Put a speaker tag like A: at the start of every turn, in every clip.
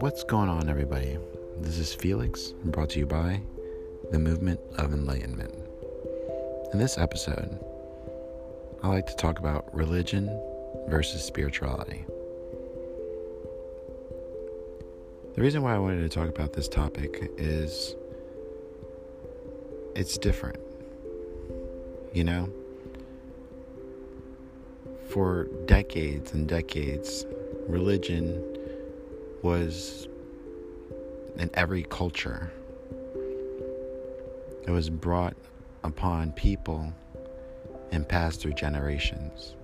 A: What's going on, everybody? This is Felix, brought to you by the Movement of Enlightenment. In this episode, I like to talk about religion versus spirituality. The reason why I wanted to talk about this topic is it's different. You know? For decades and decades, religion was in every culture. It was brought upon people and passed through generations.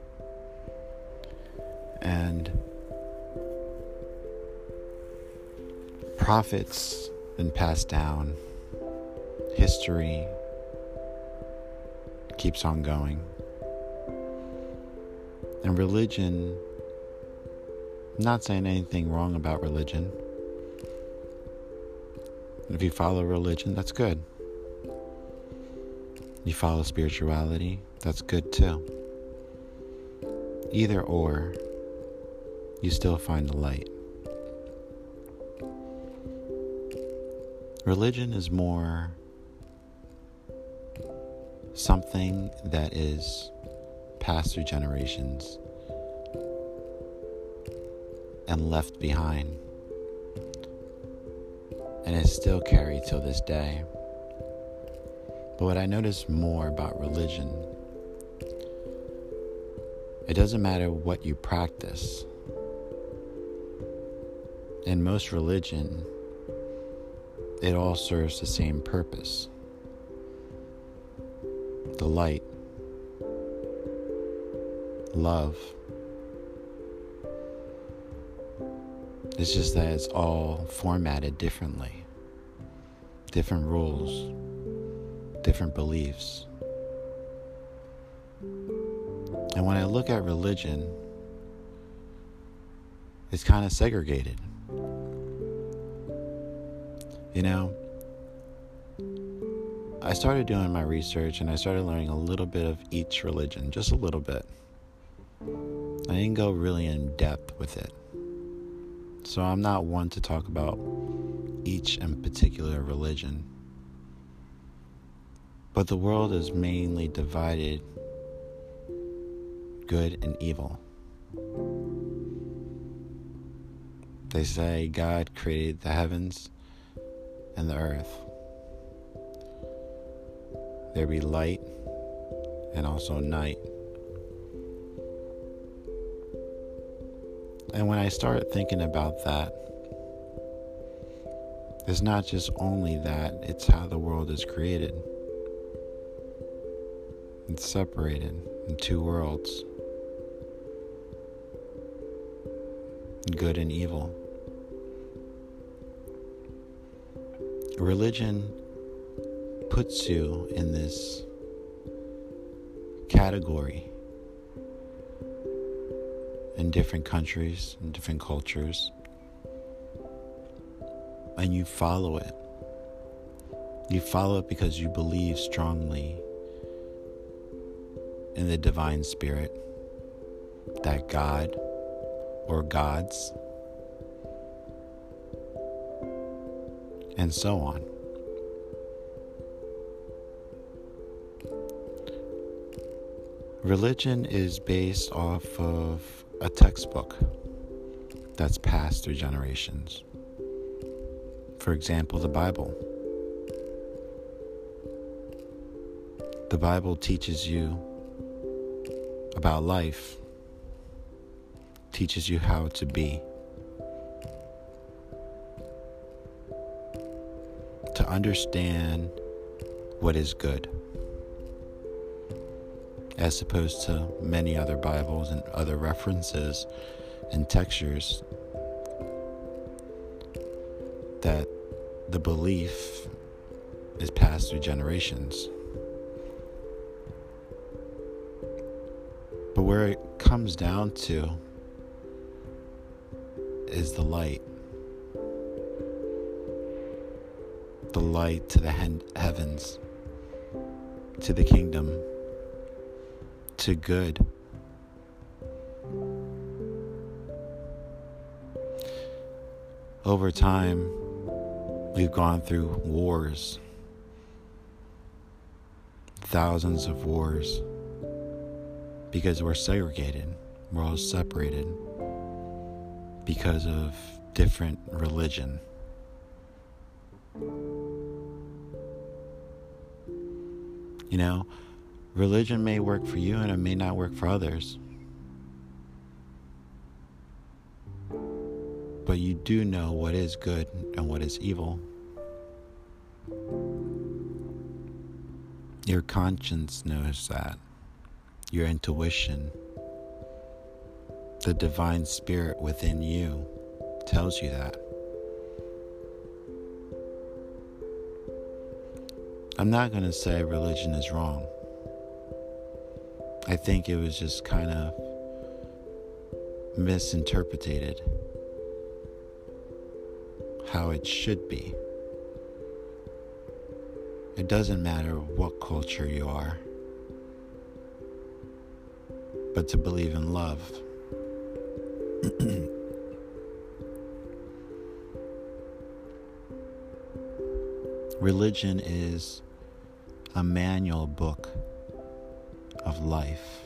A: And prophets been passed down, history keeps on going. And religion I'm not saying anything wrong about religion. If you follow religion, that's good. You follow spirituality, that's good too. Either or, you still find the light. Religion is more something that is passed through generations and left behind, and is still carried till this day. But what I notice more about religion, it doesn't matter what you practice. In most religion, it all serves the same purpose the light, love, It's just that it's all formatted differently. Different rules, different beliefs. And when I look at religion, it's kind of segregated. You know, I started doing my research and I started learning a little bit of each religion, just a little bit. I didn't go really in depth with it. So I'm not one to talk about each and particular religion. But the world is mainly divided good and evil. They say God created the heavens and the earth. There be light and also night. And when I started thinking about that, it's not just only that, it's how the world is created. It's separated in two worlds good and evil. Religion puts you in this category in different countries and different cultures, and you follow it. You follow it because you believe strongly in the divine spirit, that God or gods, and so on. Religion is based off of a textbook that's passed through generations. For example, the Bible. The Bible teaches you about life, teaches you how to be, to understand what is good as opposed to many other Bibles and other references and textures that the belief is passed through generations. But where it comes down to is the light. The light to the heavens, to the kingdom to good. Over time, we've gone through wars, thousands of wars, because we're segregated, we're all separated because of different religion. You know, religion may work for you and it may not work for others. But you do know what is good and what is evil. Your conscience knows that. Your intuition, the divine spirit within you tells you that. I'm not going to say religion is wrong. I think it was just kind of misinterpreted how it should be. It doesn't matter what culture you are, but to believe in love. Religion is a manual book of life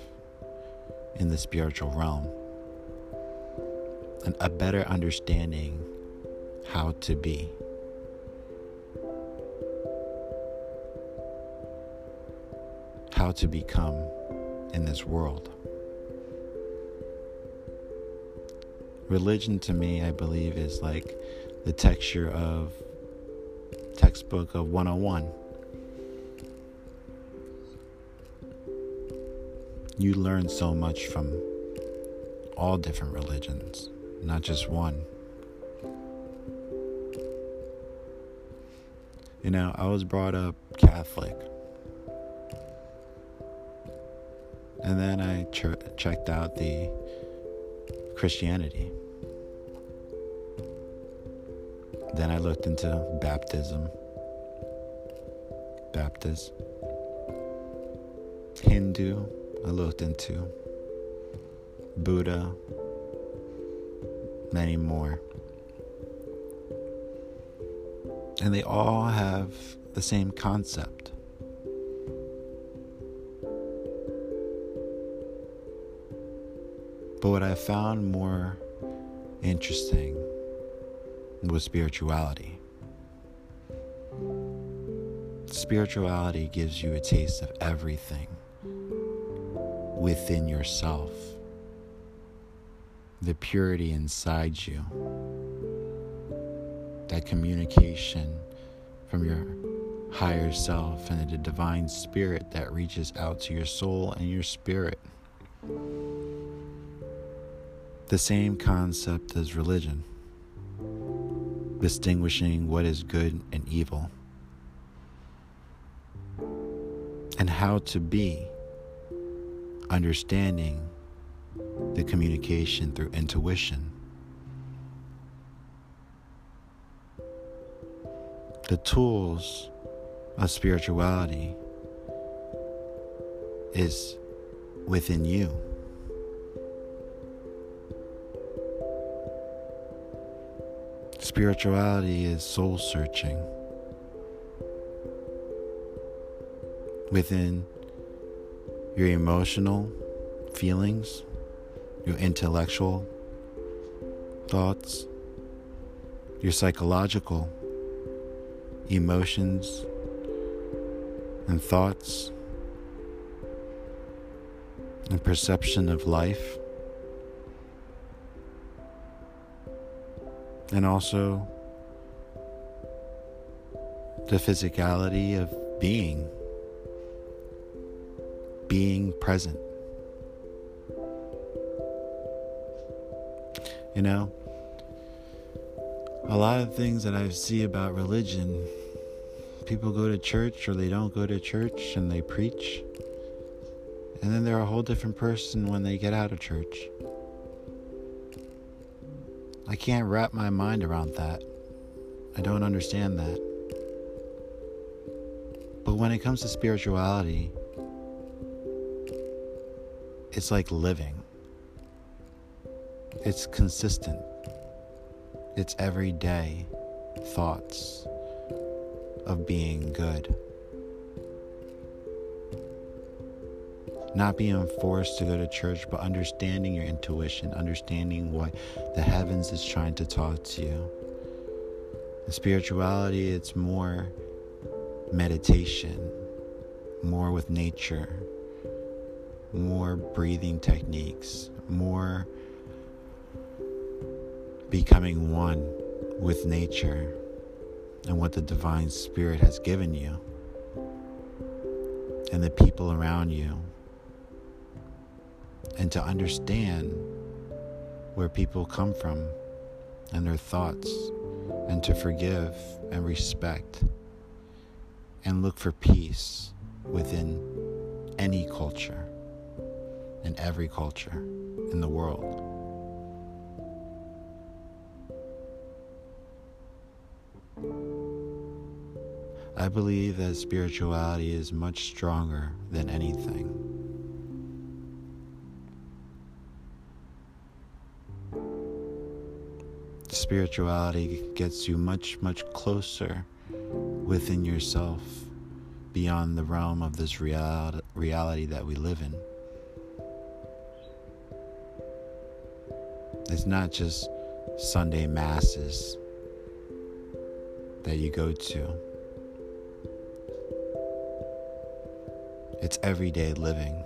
A: in the spiritual realm, and a better understanding how to be. How to become in this world. Religion to me, I believe, is like the texture of textbook of 101. You learn so much from all different religions, not just one. You know, I was brought up Catholic. And then I ch- checked out the Christianity. Then I looked into baptism, Baptist, Hindu, I looked into, Buddha, many more. And they all have the same concept. But what I found more interesting was spirituality. Spirituality gives you a taste of everything within yourself, the purity inside you, that communication from your higher self and the divine spirit that reaches out to your soul and your spirit. The same concept as religion, distinguishing what is good and evil, and how to be understanding the communication through intuition. The tools of spirituality is within you. Spirituality is soul searching within your emotional feelings, your intellectual thoughts, your psychological emotions and thoughts and perception of life. And also the physicality of being being present. You know, a lot of things that I see about religion, people go to church or they don't go to church and they preach, and then they're a whole different person when they get out of church. I can't wrap my mind around that. I don't understand that. But when it comes to spirituality, it's like living. It's consistent. It's everyday thoughts of being good. Not being forced to go to church, but understanding your intuition, understanding what the heavens is trying to talk to you. Spirituality, it's more meditation, more with nature, more breathing techniques, more becoming one with nature and what the divine spirit has given you and the people around you. And to understand where people come from and their thoughts and to forgive and respect and look for peace within any culture and every culture in the world. I believe that spirituality is much stronger than anything. Spirituality gets you much, much closer within yourself beyond the realm of this reality that we live in. It's not just Sunday masses that you go to. It's everyday living.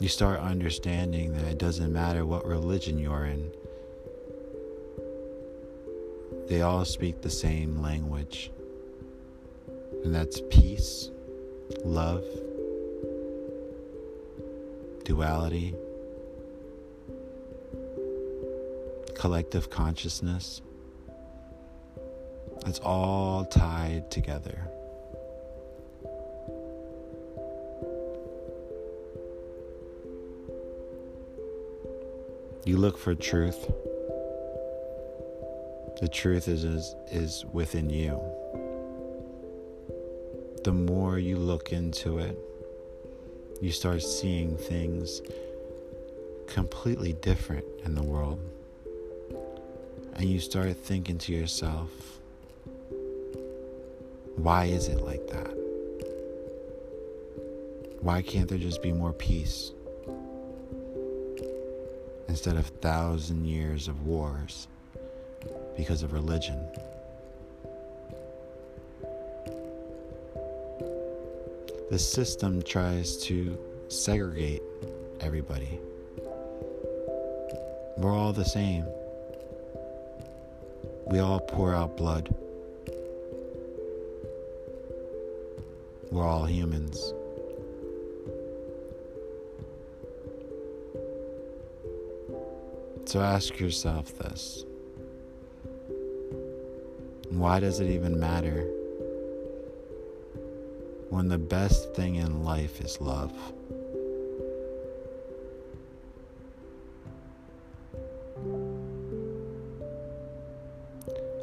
A: You start understanding that it doesn't matter what religion you're in, they all speak the same language, and that's peace, love, duality, collective consciousness. It's all tied together. You look for truth. The truth is, is, is within you. The more you look into it, you start seeing things completely different in the world. And you start thinking to yourself, why is it like that? Why can't there just be more peace? Instead of thousand years of wars because of religion. The system tries to segregate everybody. We're all the same. We all pour out blood. We're all humans. So ask yourself this why does it even matter when the best thing in life is love?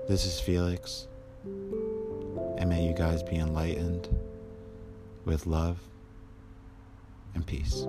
A: This is Felix, and may you guys be enlightened with love and peace.